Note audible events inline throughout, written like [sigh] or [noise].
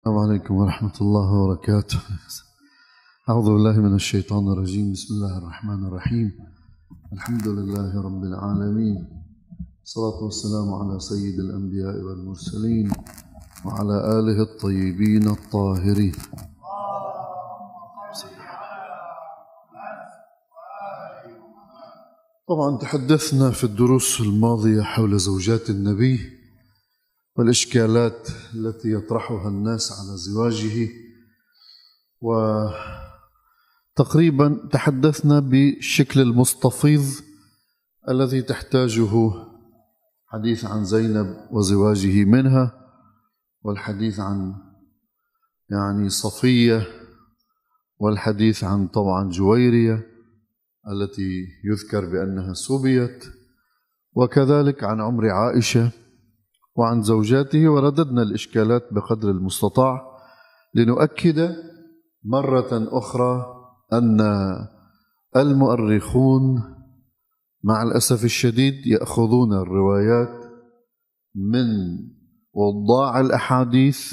السلام عليكم ورحمة الله وبركاته. أعوذ بالله من الشيطان الرجيم. بسم الله الرحمن الرحيم. الحمد لله رب العالمين. الصلاة والسلام على سيد الأنبياء والمرسلين وعلى آله الطيبين الطاهرين. طبعا تحدثنا في الدروس الماضية حول زوجات النبي. والإشكالات التي يطرحها الناس على زواجه. وتقريبا تحدثنا بالشكل المستفيض الذي تحتاجه حديث عن زينب وزواجه منها والحديث عن يعني صفية والحديث عن طبعا جويرية التي يذكر بأنها سبيت وكذلك عن عمر عائشة. وعن زوجاته ورددنا الإشكالات بقدر المستطاع لنؤكد مرة أخرى أن المؤرخون مع الأسف الشديد يأخذون الروايات من وضاع الأحاديث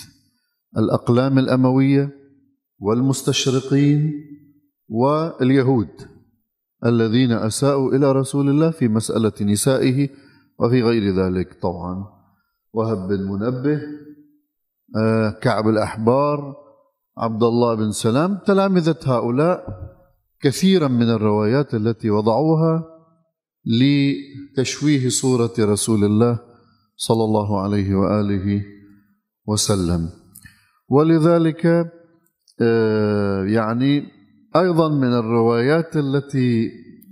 الأقلام الأموية والمستشرقين واليهود الذين أساءوا إلى رسول الله في مسألة نسائه وفي غير ذلك طبعا. وهب بن منبه آه، كعب الأحبار عبد الله بن سلام تلامذة هؤلاء كثيرا من الروايات التي وضعوها لتشويه صورة رسول الله صلى الله عليه وآله وسلم. ولذلك آه، يعني أيضا من الروايات التي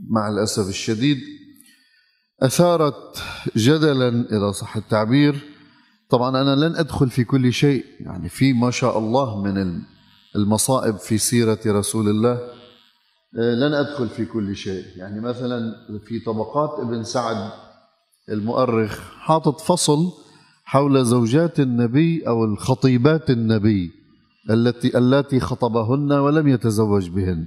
مع الأسف الشديد أثارت جدلا إذا صح التعبير. طبعا أنا لن أدخل في كل شيء يعني في ما شاء الله من المصائب في سيرة رسول الله آه، لن أدخل في كل شيء. يعني مثلا في طبقات ابن سعد المؤرخ حاطط فصل حول زوجات النبي أو الخطيبات النبي التي التي خطبهن ولم يتزوج بهن.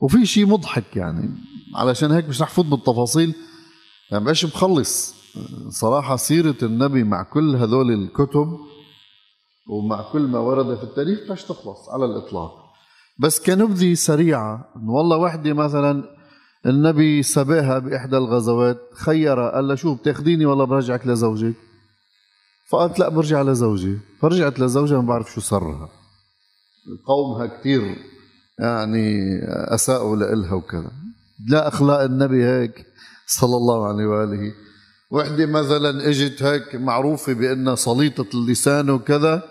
وفي شيء مضحك يعني علشان هيك مش رح فوت بالتفاصيل يعني بقاش مخلص. صراحة سيرة النبي مع كل هذول الكتب ومع كل ما ورد في التاريخ مش تخلص على الإطلاق. بس كنبذة سريعة والله وحدة مثلا النبي سباها بإحدى الغزوات خيرها قال لها شو بتاخديني ولا برجعك لزوجك؟ فقالت لا برجع لزوجي. فرجعت لزوجها ما بعرف شو صرها قومها كثير يعني أساءوا لإلها وكذا. لا أخلاق النبي هيك. صلى الله عليه وآله. وحدة مثلا إجت هيك معروفة بأنها سليطة اللسان وكذا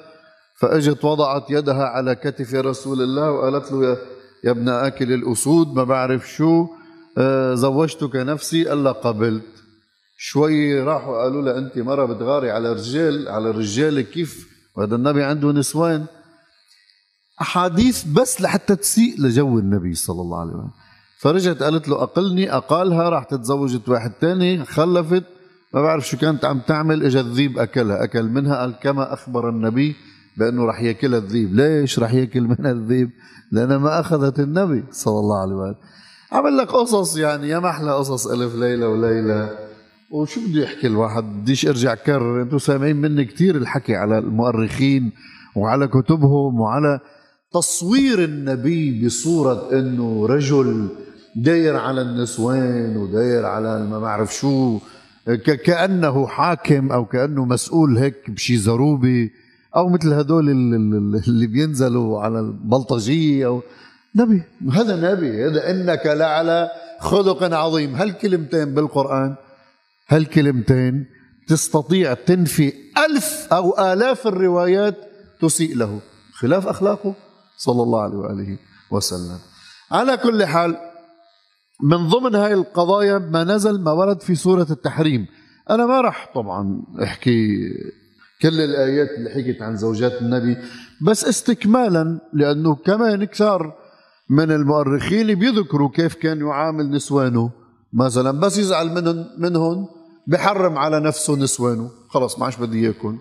فإجت وضعت يدها على كتف رسول الله وقالت له يا, ابن آكل الأسود ما بعرف شو آه، زوجتك نفسي ألا قبلت. شوي راحوا قالوا لها أنت مرة بتغاري على رجال على الرجال كيف؟ وهذا النبي عنده نسوان. أحاديث بس لحتى تسيء لجو النبي صلى الله عليه وسلم فرجعت قالت له أقلني أقالها راح تتزوجت واحد تاني خلفت ما بعرف شو كانت عم تعمل اجى الذيب أكلها أكل منها قال كما أخبر النبي بأنه راح ياكلها الذيب. ليش راح ياكل منها الذيب؟ لأنها ما أخذت النبي صلى الله عليه وسلم عمل لك قصص يعني يا محلى قصص ألف ليلة وليلة. وشو بده يحكي الواحد؟ بديش أرجع كرر أنتم سامعين مني كثير الحكي على المؤرخين وعلى كتبهم وعلى تصوير النبي بصورة إنه رجل داير على النسوان وداير على ما بعرف شو. كأنه حاكم أو كأنه مسؤول هيك بشي زروبي أو مثل هدول اللي بينزلوا على البلطجية أو نبي. هذا نبي. هذا إنك لعلى خلق عظيم. هالكلمتين بالقرآن؟ هالكلمتين تستطيع تنفي ألف أو آلاف الروايات تسيء له. خلاف أخلاقه. صلى الله عليه وآله وسلم. على كل حال من ضمن هاي القضايا ما نزل ما ورد في سورة التحريم. أنا ما راح طبعا أحكي كل الآيات اللي حكت عن زوجات النبي بس استكمالا لأنه كمان كثار من المؤرخين بيذكروا كيف كان يعامل نسوانه. مثلا بس يزعل منهم منهم بحرم على نفسه نسوانه. خلص ما عادش بدي اياكم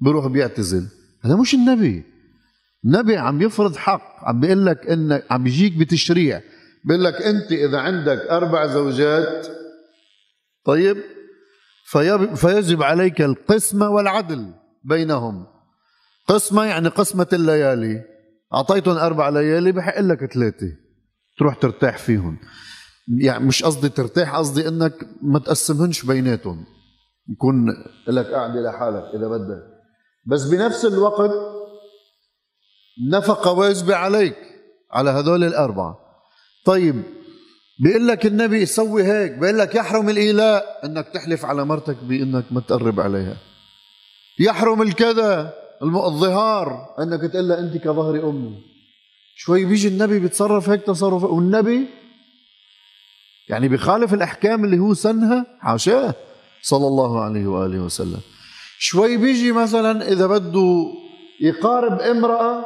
بروح بيعتزل. هذا مش النبي. النبي عم يفرض حق عم بيقول لك انك عم بيجيك بتشريع. بيقول لك أنت إذا عندك أربع زوجات طيب فيجب عليك القسمه والعدل بينهم. قسمة يعني قسمة الليالي. أعطيتهم أربع ليالي بحق لك ثلاثة. تروح ترتاح فيهم. يعني مش قصدي ترتاح قصدي إنك ما تقسمهنش بيناتهم. يكون لك قاعدة لحالك إذا بدك. بس بنفس الوقت نفقة واجبة عليك على هذول الأربعة. طيب بيقول لك النبي سوي هيك بيقول لك يحرم الإيلاء إنك تحلف على مرتك بإنك ما تقرب عليها. يحرم الكذا الظهار إنك تقول لها أنت كظهر أمي. شوي بيجي النبي بيتصرف هيك تصرف والنبي يعني بخالف الأحكام اللي هو سنها حاشاه صلى الله عليه وآله وسلم. شوي بيجي مثلا إذا بده يقارب امرأة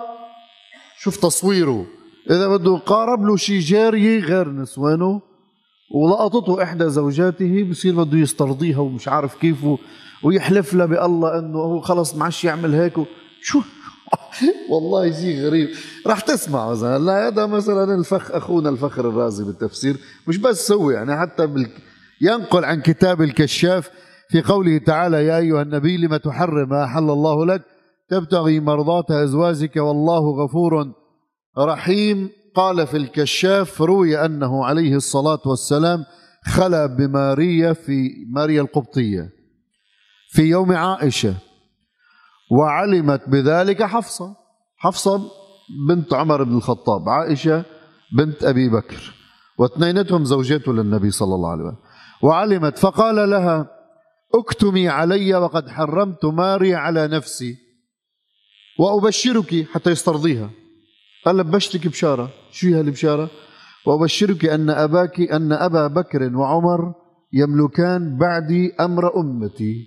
شوف تصويره. إذا بده يقارب له شي جارية غير نسوانه ولقطته إحدى زوجاته بصير بده يسترضيها ومش عارف كيف ويحلف لها بالله إنه هو خلص ما عادش يعمل هيك. شو؟ [laughs] والله شيء غريب. راح تسمع مثلا لا هذا مثلا الفخ أخونا الفخر الرازي بالتفسير. مش بس هو يعني حتى بال... ينقل عن كتاب الكشاف في قوله تعالى يا أيها النبي لم تحرم ما أحل الله لك؟ تبتغي مرضات أزواجك والله غفور رحيم قال في الكشاف روي أنه عليه الصلاة والسلام خلا بماريا في ماريا القبطية في يوم عائشة وعلمت بذلك حفصة حفصة بنت عمر بن الخطاب عائشة بنت أبي بكر واثنينتهم زوجته للنبي صلى الله عليه وسلم وعلمت فقال لها اكتمي علي وقد حرمت ماري على نفسي وأبشرك حتى يسترضيها. قال بشرك بشارة. شو هي البشارة وأبشرك أن أباك أن أبا بكر وعمر يملكان بعدي أمر أمتي.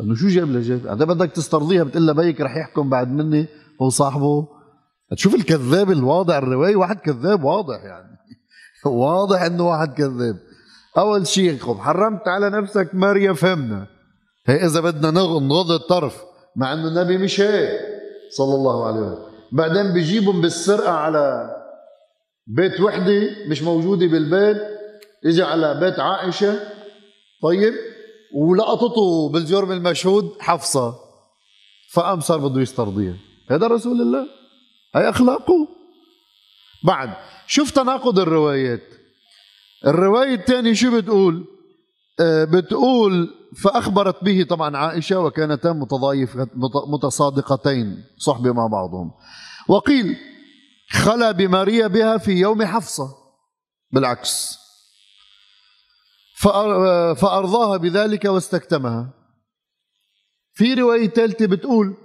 انه شو جاب لجاب اذا بدك تسترضيها بتقول لها بيك رح يحكم بعد مني. هو صاحبه. تشوف الكذاب الواضع الرواية واحد كذاب واضح يعني. [laughs] واضح إنه واحد كذاب. أول شيء خب حرمت على نفسك ماريا فهمنا هي إذا بدنا نغض الطرف مع إنه النبي مش هيك. صلى الله عليه وسلم. بعدين بيجيبهم بالسرقة على بيت وحدة مش موجودة بالبيت اجى على بيت عائشة. طيب ولقطته بالجرم المشهود حفصة. فقام صار بده يسترضيها. هذا رسول الله؟ هي أخلاقه. بعد شوف تناقض الروايات. الرواية الثانية شو بتقول؟ آه بتقول فأخبرت به طبعا عائشة وكانتا متضايف متصادقتين صحبة مع بعضهم. وقيل خلا بماريا بها في يوم حفصة. بالعكس. فأرضاها بذلك واستكتمها. في رواية ثالثة بتقول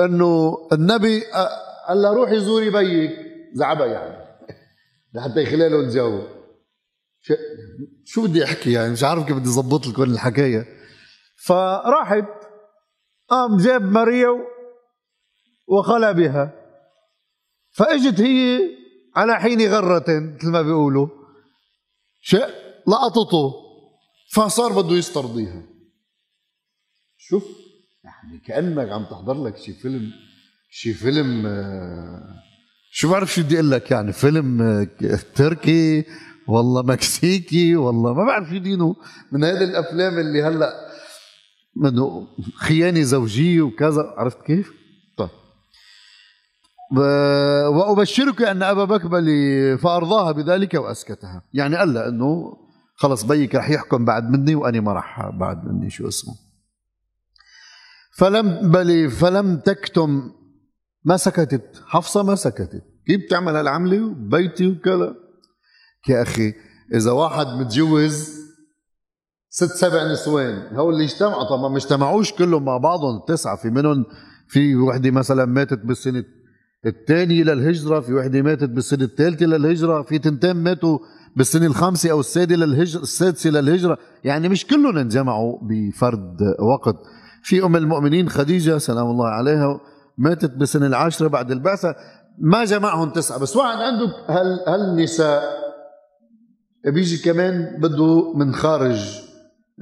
أنه النبي قال له روحي زوري بيك. زعبها يعني. لحتى يخلاله الجو شو بدي أحكي يعني؟ مش عارف كيف بدي أظبط لكم الحكاية. فراحت قام جاب ماريا وخلى بها. فإجت هي على حين غرة مثل ما بيقولوا. شيء لقطته. فصار بده يسترضيها. شوف يعني كأنك عم تحضر لك شي فيلم شي فيلم آه، شو بعرف شو بدي أقول لك يعني؟ فيلم آه، تركي والله مكسيكي والله ما بعرف شو دينه. من هذه الأفلام اللي هلأ منه خيانة زوجية وكذا عرفت كيف؟ طيب. وأبشرك أن أبا بكر فأرضاها بذلك وأسكتها. يعني قال لها إنه خلص بيك رح يحكم بعد مني وأنا ما رح بعد مني شو اسمه. فلم بل فلم تكتم. ما سكتت. حفصة ما سكتت. كيف بتعمل هالعملة؟ بيتي وكذا. يا أخي إذا واحد متجوز ست سبع نسوان هول اللي اجتمعوا طبعا ما اجتمعوش كلهم مع بعضهم تسعة في منهم في وحدة مثلا ماتت بالسنة الثانية للهجرة في وحدة ماتت بالسنة الثالثة للهجرة في تنتين ماتوا بالسنة الخامسة أو السادسة للهجرة السادسة للهجرة. يعني مش كلهم انجمعوا بفرد وقت. في أم المؤمنين خديجة سلام الله عليها ماتت بالسنة العاشرة بعد البعثة. ما جمعهم تسعة بس واحد عنده هال هالنساء بيجي كمان بده من خارج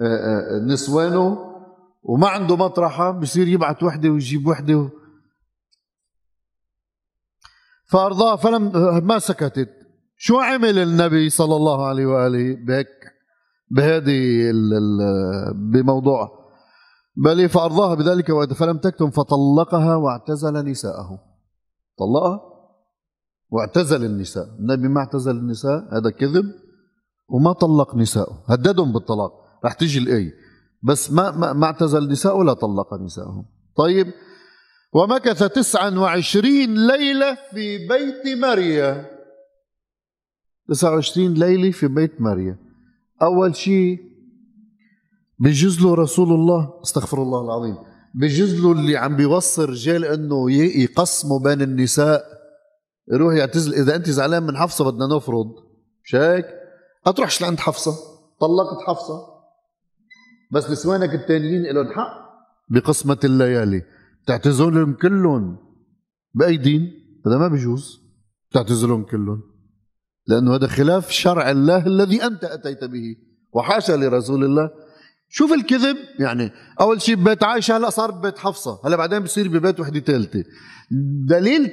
آه، آه، نسوانه وما عنده مطرحة بصير يبعث وحدة ويجيب وحدة. فأرضاه فلم ما سكتت. شو عمل النبي صلى الله عليه وآله؟ بهيك بهذه بموضوع. بل فأرضاها بذلك فلم تكتم فطلقها واعتزل نساءه. طلقها؟ واعتزل النساء. النبي ما اعتزل النساء هذا كذب. وما طلق نساءه هددهم بالطلاق. رح تيجي الآية بس ما ما, ما اعتزل نساءه ولا طلق نساءهم طيب. ومكث تسعا وعشرين ليلة في بيت مريم تسعة وعشرين ليلة في بيت مريم أول شيء بجوز له رسول الله. استغفر الله العظيم. بجوز له اللي عم بيوصي الرجال إنه يقسموا بين النساء. يروح يعتزل. إذا أنت زعلان من حفصة بدنا نفرض. مش هيك؟ اطرحش لعند حفصة. طلقت حفصة. بس نسوانك التانيين لهم حق. بقسمة الليالي. تعتزلهم كلهم. بأي دين؟ هذا ما بيجوز تعتزلهم كلهم. لأنه هذا خلاف شرع الله الذي أنت أتيت به. وحاشا لرسول الله. شوف الكذب. يعني أول شيء ببيت عائشة هلا صار ببيت حفصة. هلا بعدين بصير ببيت وحدة ثالثة. دليل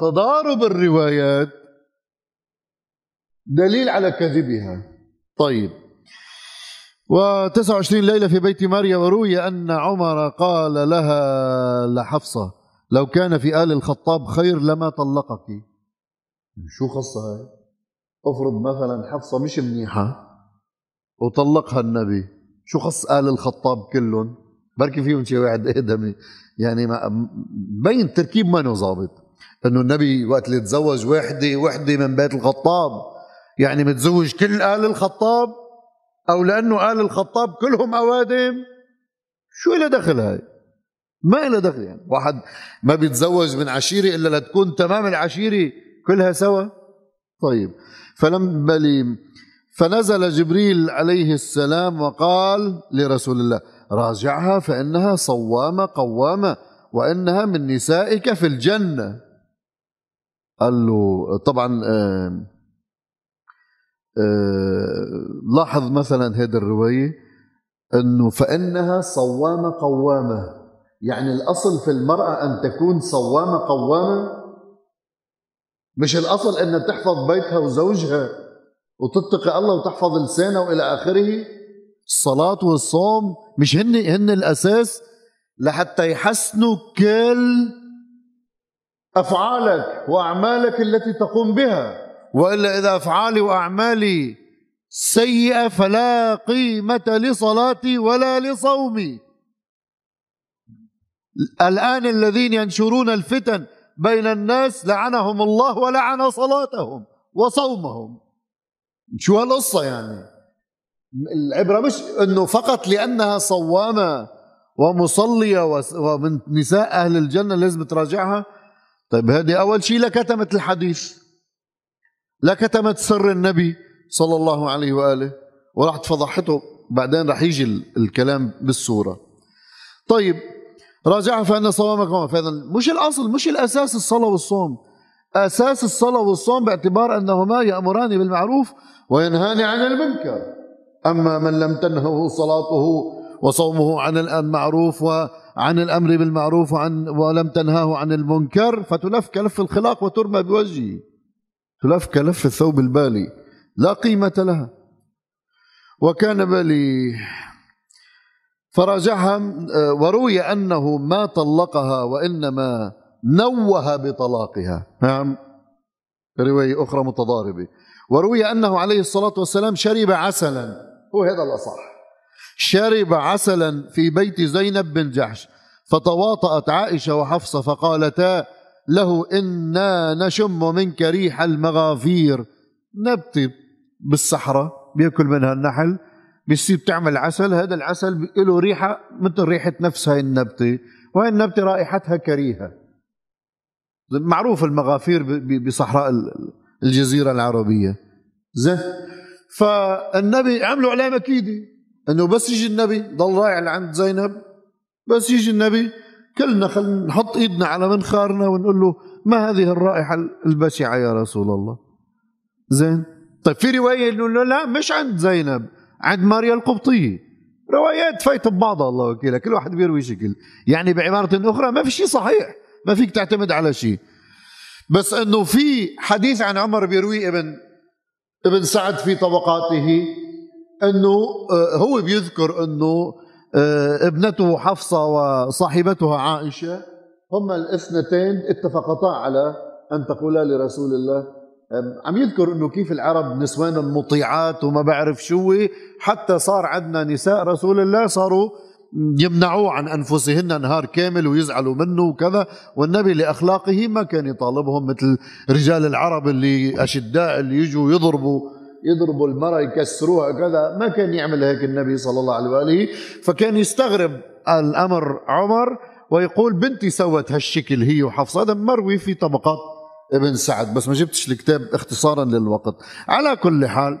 تضارب الروايات. دليل على كذبها. طيب. و29 ليلة في بيت مريم وروي أن عمر قال لها لحفصة لو كان في آل الخطاب خير لما طلقك. شو خصها هاي؟ افرض مثلا حفصة مش منيحة وطلقها النبي شو خص آل الخطاب كلهم؟ بركي فيهم شي واحد آدمي. يعني ما بين تركيب ما ظابط. إنه النبي وقت اللي تزوج وحدة وحدة من بيت الخطاب. يعني متزوج كل آل الخطاب أو لأنه آل الخطاب كلهم أوادم؟ شو إلى دخل هاي؟ ما إلى دخل يعني. واحد ما بيتزوج من عشيرة إلا لتكون تمام العشيرة كلها سوا؟ طيب. فلم بلي فنزل جبريل عليه السلام وقال لرسول الله راجعها فإنها صوامة قوامة وإنها من نسائك في الجنة. قال له طبعا لاحظ مثلا هذه الرواية أنه فإنها صوامة قوامة. يعني الأصل في المرأة أن تكون صوامة قوامة. مش الأصل أنها تحفظ بيتها وزوجها وتتقي الله وتحفظ لسانها وإلى آخره. الصلاة والصوم مش هن هن الأساس لحتى يحسنوا كل أفعالك وأعمالك التي تقوم بها. وإلا إذا أفعالي وأعمالي سيئة فلا قيمة لصلاتي ولا لصومي. الآن الذين ينشرون الفتن بين الناس لعنهم الله ولعن صلاتهم وصومهم. شو هالقصة يعني؟ العبرة مش إنه فقط لأنها صوامة ومصلية ومن نساء أهل الجنة لازم تراجعها؟ طيب هذه أول شيء لكتمت الحديث. لا كتمت سر النبي صلى الله عليه وآله وراح تفضحته بعدين راح يجي الكلام بالسورة طيب راجع فإن صوامك فإذا مش الأصل مش الأساس الصلاة والصوم. أساس الصلاة والصوم باعتبار أنهما يأمران بالمعروف وينهان عن المنكر. أما من لم تنهه صلاته وصومه عن المعروف وعن الأمر بالمعروف وعن ولم تنهاه عن المنكر فتلف كلف الخلاق وترمى بوجهه. تلف كلف الثوب البالي لا قيمة لها. وكان بالي فرجعها وروي أنه ما طلقها وإنما نوه بطلاقها. نعم. رواية أخرى متضاربة. وروي أنه عليه الصلاة والسلام شرب عسلا. هو هذا الأصح شرب عسلا في بيت زينب بن جحش. فتواطأت عائشة وحفصة فقالتا له إنا نشم منك ريح المغافير. نبتة بالصحراء بيأكل منها النحل بيصير بتعمل عسل هذا العسل له ريحة مثل ريحة نفس هاي النبتة وهي النبتة رائحتها كريهة. معروف المغافير بصحراء الجزيرة العربية. زين. فالنبي عملوا عليه مكيدة. إنه بس يجي النبي ضل رايح لعند زينب بس يجي النبي كلنا خلينا نحط إيدنا على منخارنا ونقول له ما هذه الرائحة البشعة يا رسول الله؟ زين؟ طيب في رواية انه لا مش عند زينب عند ماريا القبطية روايات فايت ببعضها الله وكيلها كل واحد بيروي شكل. يعني بعبارة أخرى ما في شيء صحيح ما فيك تعتمد على شيء. بس إنه في حديث عن عمر بيروي ابن ابن سعد في طبقاته إنه آه، هو بيذكر إنه ابنته حفصة وصاحبتها عائشة هما الاثنتين اتفقتا على أن تقولا لرسول الله. عم يذكر إنه كيف العرب نسوان مطيعات وما بعرف شو حتى صار عندنا نساء رسول الله صاروا يمنعوه عن أنفسهن نهار كامل ويزعلوا منه وكذا والنبي لأخلاقه ما كان يطالبهم مثل رجال العرب اللي أشداء اللي يجوا يضربوا. يضربوا المرأة يكسروها كذا ما كان يعمل هيك النبي صلى الله عليه وآله. فكان يستغرب الأمر عمر ويقول بنتي سوت هالشكل هي وحفصة هذا مروي في طبقات ابن سعد بس ما جبتش الكتاب اختصارا للوقت. على كل حال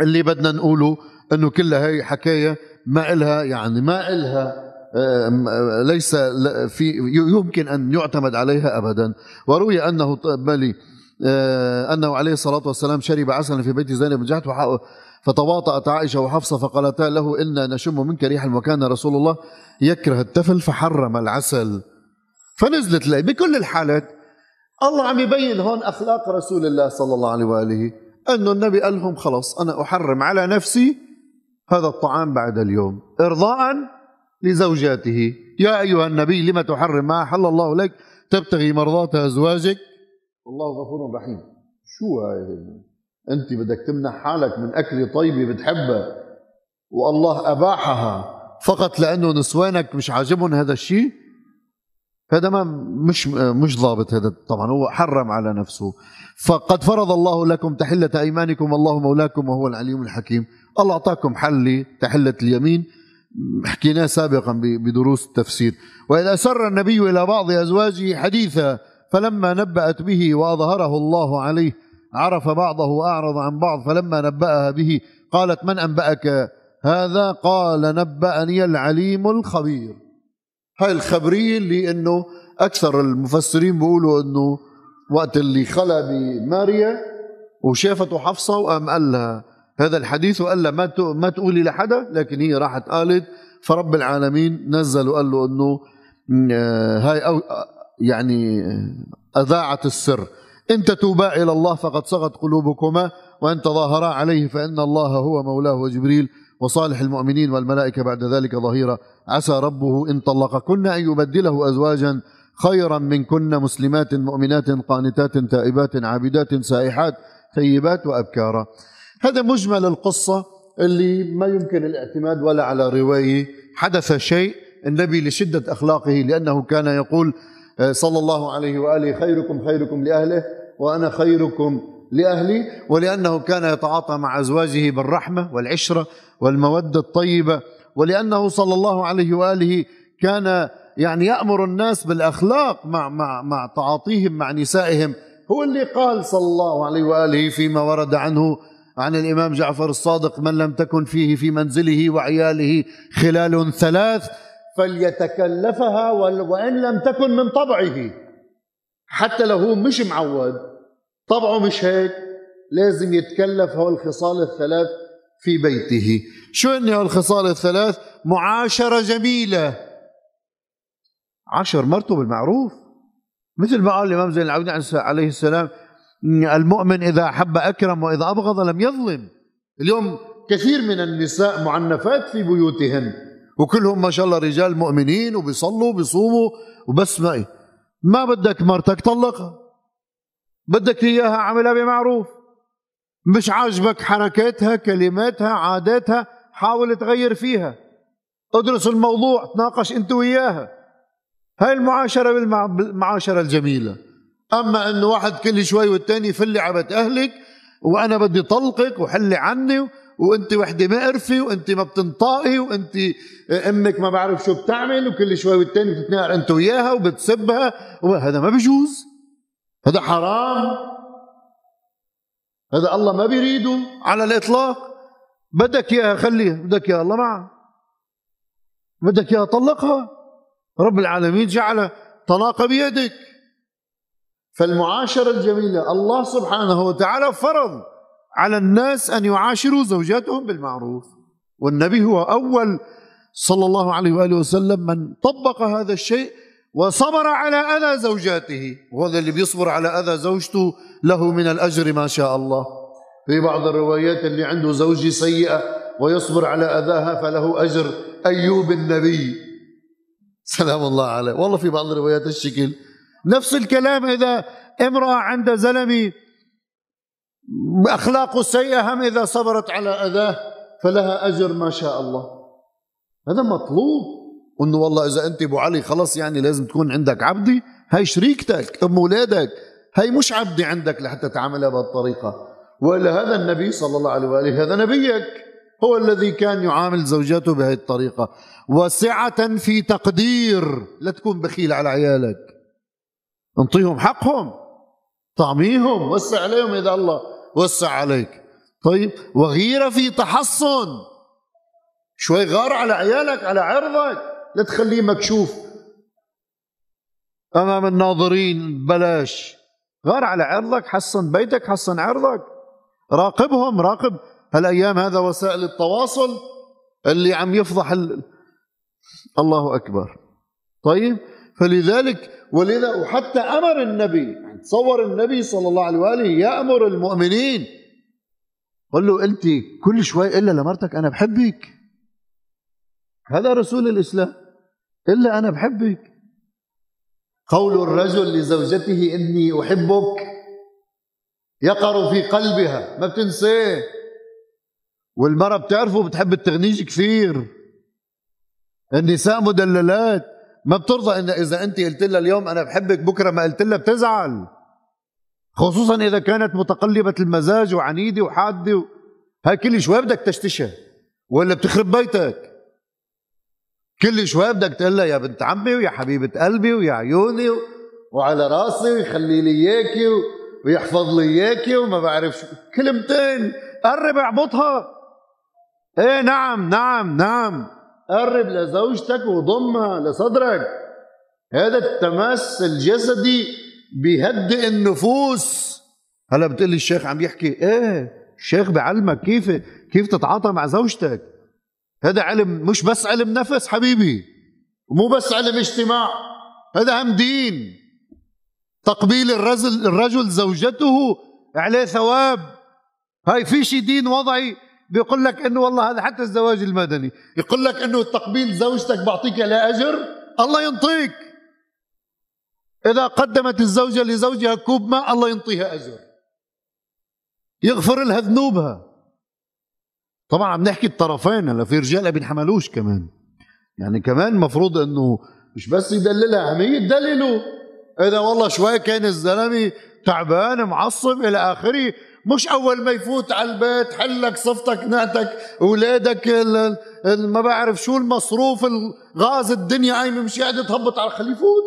اللي بدنا نقوله إنه كلها هي حكاية ما إلها يعني ما إلها ليس في يمكن أن يعتمد عليها ابدا. وروي أنه بلي آه، أنه عليه الصلاة والسلام شرب عسلا في بيت زينب بن جحش فتواطأت عائشة وحفصة فقالتا له أنا نشم منك ريحا وكان رسول الله يكره التفل فحرم العسل. فنزلت لي بكل الحالات. الله عم يبين هون أخلاق رسول الله صلى الله عليه وآله أنه النبي قال لهم خلص أنا أحرم على نفسي هذا الطعام بعد اليوم ارضاء لزوجاته. يا أيها النبي لم تحرم ما أحل الله لك؟ تبتغي مرضات أزواجك؟ والله غفور رحيم. شو هاي أنت بدك تمنح حالك من اكله طيبة بتحبها والله أباحها فقط لأنه نسوانك مش عاجبهم هذا الشيء؟ هذا ما مش مش ضابط هذا طبعا هو حرم على نفسه. فقد فرض الله لكم تحلة أيمانكم والله مولاكم وهو العليم الحكيم. الله أعطاكم حل تحلة اليمين. حكيناه سابقا بدروس التفسير. وإذا سر النبي إلى بعض أزواجه حديثا فلما نبأت به وأظهره الله عليه عرف بعضه وأعرض عن بعض فلما نبأها به قالت من أنبأك هذا؟ قال نبأني العليم الخبير. هاي الخبرية اللي إنه أكثر المفسرين بيقولوا إنه وقت اللي خلى بماريا وشافته حفصة وقام قال لها هذا الحديث وقال لها ما ما تقولي لحدا؟ لكن هي راحت قالت فرب العالمين نزل وقال له إنه آه، هاي يعني اذاعت السر. إن تتوبا إلى الله فقد صغت قلوبكما وإن تظاهرا عليه فإن الله هو مولاه وجبريل وصالح المؤمنين والملائكة بعد ذلك ظهيرا. عسى ربه إن طلقكن أن يبدله أزواجا خيرا منكن مسلمات مؤمنات قانتات تائبات عابدات سائحات ثيبات وأبكارا. هذا مجمل القصة اللي ما يمكن الاعتماد ولا على رواية حدث شيء النبي لشدة أخلاقه لأنه كان يقول صلى الله عليه وآله خيركم خيركم لأهله وأنا خيركم لأهلي ولأنه كان يتعاطى مع أزواجه بالرحمة والعشرة والمودة الطيبة ولأنه صلى الله عليه وآله كان يعني يأمر الناس بالأخلاق مع, مع, مع تعاطيهم مع نسائهم. هو اللي قال صلى الله عليه وآله فيما ورد عنه عن الإمام جعفر الصادق من لم تكن فيه في منزله وعياله خلال ثلاث فليتكلفها وإن لم تكن من طبعه. حتى لو هو مش معود طبعه مش هيك لازم يتكلف هو الخصال الثلاث في بيته. شو هن الخصال الثلاث؟ معاشرة جميلة. عشر مرته بالمعروف. مثل ما قال الإمام زين العابدين عليه السلام المؤمن إذا أحب أكرم وإذا أبغض لم يظلم. اليوم كثير من النساء معنفات في بيوتهن. وكلهم ما شاء الله رجال مؤمنين وبيصلوا وبيصوموا وبس ما ما بدك مرتك طلقها. بدك إياها عملها بمعروف. مش عاجبك حركاتها كلماتها عاداتها حاول تغير فيها. ادرس الموضوع تناقش انت وياها. هاي المعاشرة بالمعاشرة الجميلة. أما إنه واحد كل شوي والتاني يفلي عبت أهلك وأنا بدي طلقك وحلي عني وانت وحدة مقرفه وانت ما بتنطقي وانت أمك ما بعرف شو بتعمل وكل شوي والتاني بتتناقر انت وياها وبتسبها. وهذا ما بيجوز هذا حرام. هذا الله ما بيريده على الإطلاق. بدك إياها خليها بدك إياها الله معها. بدك إياها طلقها. رب العالمين جعل طلاق بيدك. فالمعاشرة الجميلة الله سبحانه وتعالى فرض. على الناس أن يعاشروا زوجاتهم بالمعروف. والنبي هو أول صلى الله عليه وآله وسلم من طبق هذا الشيء وصبر على أذى زوجاته. وهذا اللي بيصبر على أذى زوجته له من الأجر ما شاء الله. في بعض الروايات اللي عنده زوجة سيئة ويصبر على أذاها فله أجر. أيوب النبي. سلام الله عليه. والله في بعض الروايات الشكل. نفس الكلام إذا امرأة عند زلمي أخلاقه سيئة هم إذا صبرت على أذاه فلها أجر ما شاء الله. هذا مطلوب. انه والله إذا أنت أبو علي خلص يعني لازم تكون عندك عبدي هاي شريكتك أم اولادك هاي مش عبدي عندك لحتى تعاملها بهالطريقة. والا هذا النبي صلى الله عليه وآله هذا نبيك هو الذي كان يعامل زوجاته بهذه الطريقة. وسعه في تقدير لا تكون بخيل على عيالك. انطيهم حقهم طعميهم وسع عليهم إذا الله. وسع عليك. طيب وغيرة في تحصن. شوي غار على عيالك على عرضك لا تخليه مكشوف. أمام الناظرين بلاش. غار على عرضك حصن بيتك حصن عرضك. راقبهم راقب. هالأيام هذا وسائل التواصل اللي عم يفضح ال... الله أكبر. طيب فلذلك ولذا وحتى أمر النبي تصور النبي صلى الله عليه وآله يأمر المؤمنين. قل له أنت كل شوي إلا لمرتك أنا بحبك. هذا رسول الإسلام إلا أنا بحبك. قول الرجل لزوجته إني أحبك. يقر في قلبها ما بتنساه والمرأة بتعرفه بتحب التغنيج كثير. النساء مدللات. ما بترضى إن إذا أنت قلت لها اليوم أنا بحبك بكرة ما قلت لها بتزعل. خصوصا إذا كانت متقلبة المزاج وعنيدة وحادة هاي كل شوي بدك تشتشها ولا بتخرب بيتك. كل شوي بدك تقول لها يا بنت عمي ويا حبيبة قلبي ويا عيوني وعلى راسي ويخلي لي إياكي ويحفظ لي إياكي وما بعرف شو. كلمتين. قرب اعبطها. إيه نعم نعم نعم. قرب لزوجتك وضمها لصدرك. هذا التماس الجسدي بيهدئ النفوس. هلا بتقلي الشيخ عم يحكي إيه الشيخ بعلمك كيف كيف تتعاطى مع زوجتك. هذا علم مش بس علم نفس حبيبي ومو بس علم اجتماع هذا هم دين. تقبيل الرجل الرجل زوجته عليه ثواب. هاي في شي دين وضعي؟ بيقول لك إنه والله هذا حتى الزواج المدني. يقول لك إنه تقبيل زوجتك بعطيك عليه أجر الله ينطيك. إذا قدمت الزوجة لزوجها كوب ماء الله ينطيها أجر. يغفر لها ذنوبها. طبعا عم نحكي الطرفين هلا في رجال ما بينحملوش كمان. يعني كمان مفروض إنه مش بس يدللها هم يدللوا. إذا والله شوي كان الزلمة تعبان معصب إلى آخره مش أول ما يفوت على البيت حلك صفتك نعتك اولادك ما بعرف شو المصروف الغاز الدنيا قايمه مش قاعد تهبط على الخليفوت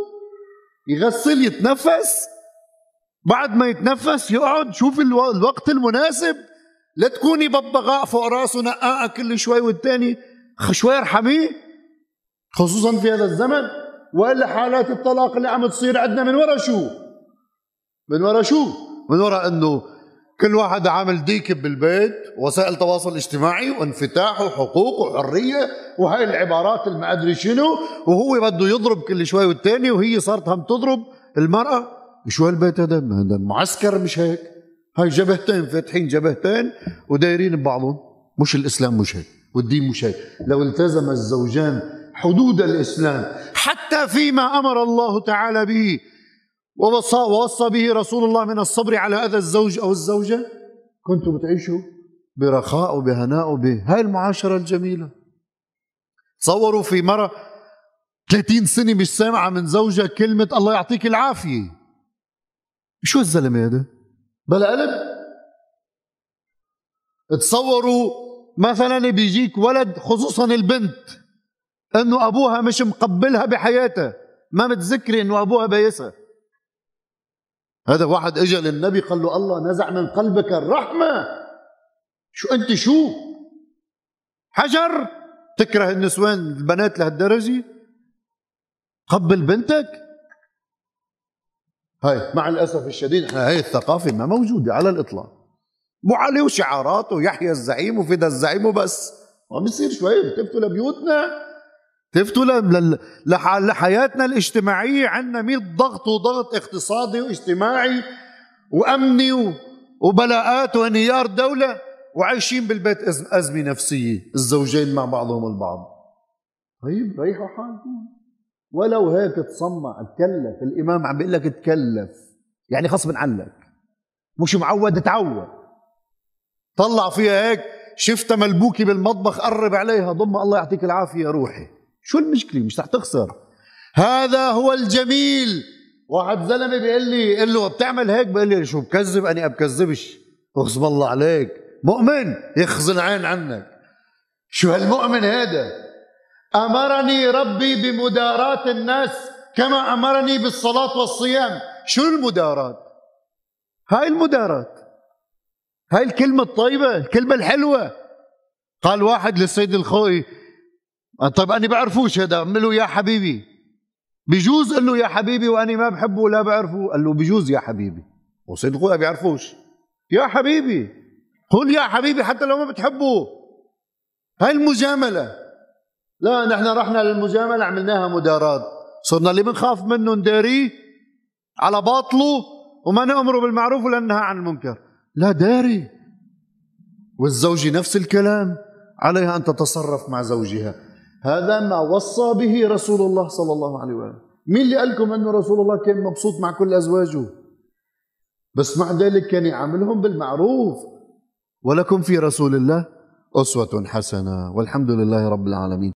يغسل يتنفس. بعد ما يتنفس يقعد شوف الوقت المناسب. لا تكوني ببغاء فوق راسه نقاقة كل شوي والتاني شوي ارحميه. خصوصا في هذا الزمن. وإلا حالات الطلاق اللي عم تصير عندنا من ورا شو؟ من ورا شو؟ من ورا إنه كل واحد عامل ديك بالبيت وسائل تواصل اجتماعي وانفتاح وحقوق وحرية وهي العبارات ما أدري شنو وهو بده يضرب كل شوي والتاني وهي صارت هم تضرب المرأة. شو هالبيت هذا؟ هذا معسكر مش هيك؟ هاي جبهتين فاتحين جبهتين ودايرين ببعضهم. مش الإسلام مش هيك والدين مش هيك. لو التزم الزوجان حدود الإسلام حتى فيما أمر الله تعالى به ووصى, ووصى به رسول الله من الصبر على أذى الزوج أو الزوجة. كنتم بتعيشوا برخاء وبهناء وبهاي المعاشرة الجميلة. تصوروا في مرة 30 سنة مش سامعة من زوجها كلمة الله يعطيك العافية شو الزلمة هذا؟ بلا قلب تصوروا مثلا بيجيك ولد خصوصا البنت إنه أبوها مش مقبلها بحياتها. ما متذكري إنه أبوها بايسها هذا واحد اجى للنبي قال له الله نزع من قلبك الرحمة. شو أنت شو؟ حجر؟ تكره النسوان البنات لهالدرجة؟ قبل بنتك؟ هاي مع الأسف الشديد إحنا هاي الثقافة ما موجودة على الإطلاق. مو علي وشعارات ويحيى الزعيم وفدا الزعيم وبس. ما بيصير شوي التفتوا لبيوتنا. التفتوا لحياتنا الاجتماعية عندنا مية ضغط وضغط اقتصادي واجتماعي وأمني وبلاءات وانهيار دولة وعايشين بالبيت أزمة نفسية الزوجين مع بعضهم البعض. طيب ريحوا حالكم. ولو هيك تصمع تكلف. الإمام عم بيقول لك تكلف. يعني غصب عنك مش معود تعود. طلع فيها هيك شفتها ملبوكة بالمطبخ قرب عليها ضم الله يعطيك العافية روحي. شو المشكلة؟ مش رح تخسر. هذا هو الجميل. واحد زلمة بيقول لي قال له بتعمل هيك؟ بقول لي شو بكذب؟ اني بكذبش اغصب الله عليك. مؤمن يخزن عين عنك. شو هالمؤمن هذا أمرني ربي بمداراة الناس كما أمرني بالصلاة والصيام. شو المداراة هاي المداراة هاي الكلمة الطيبة الكلمة الحلوة. قال واحد للسيد الخوي طيب أنا بعرفوش هذا. عمله يا حبيبي. بجوز؟ قال له يا حبيبي وأنا ما بحبه ولا بعرفه. قال له بجوز يا حبيبي. الخوي ما بيعرفوش. يا حبيبي قل يا حبيبي حتى لو ما بتحبه. هاي المجاملة. لا نحن رحنا للمجاملة عملناها مداراة صرنا اللي بنخاف منه نداريه على باطله وما نأمره بالمعروف ولا ننهى عن المنكر. لا داري. والزوجة نفس الكلام. عليها أن تتصرف مع زوجها. هذا ما وصى به رسول الله صلى الله عليه وآله مين اللي قال لكم أنه رسول الله كان مبسوط مع كل أزواجه؟ بس مع ذلك كان يعاملهم بالمعروف. ولكم في رسول الله أسوة حسنة والحمد لله رب العالمين.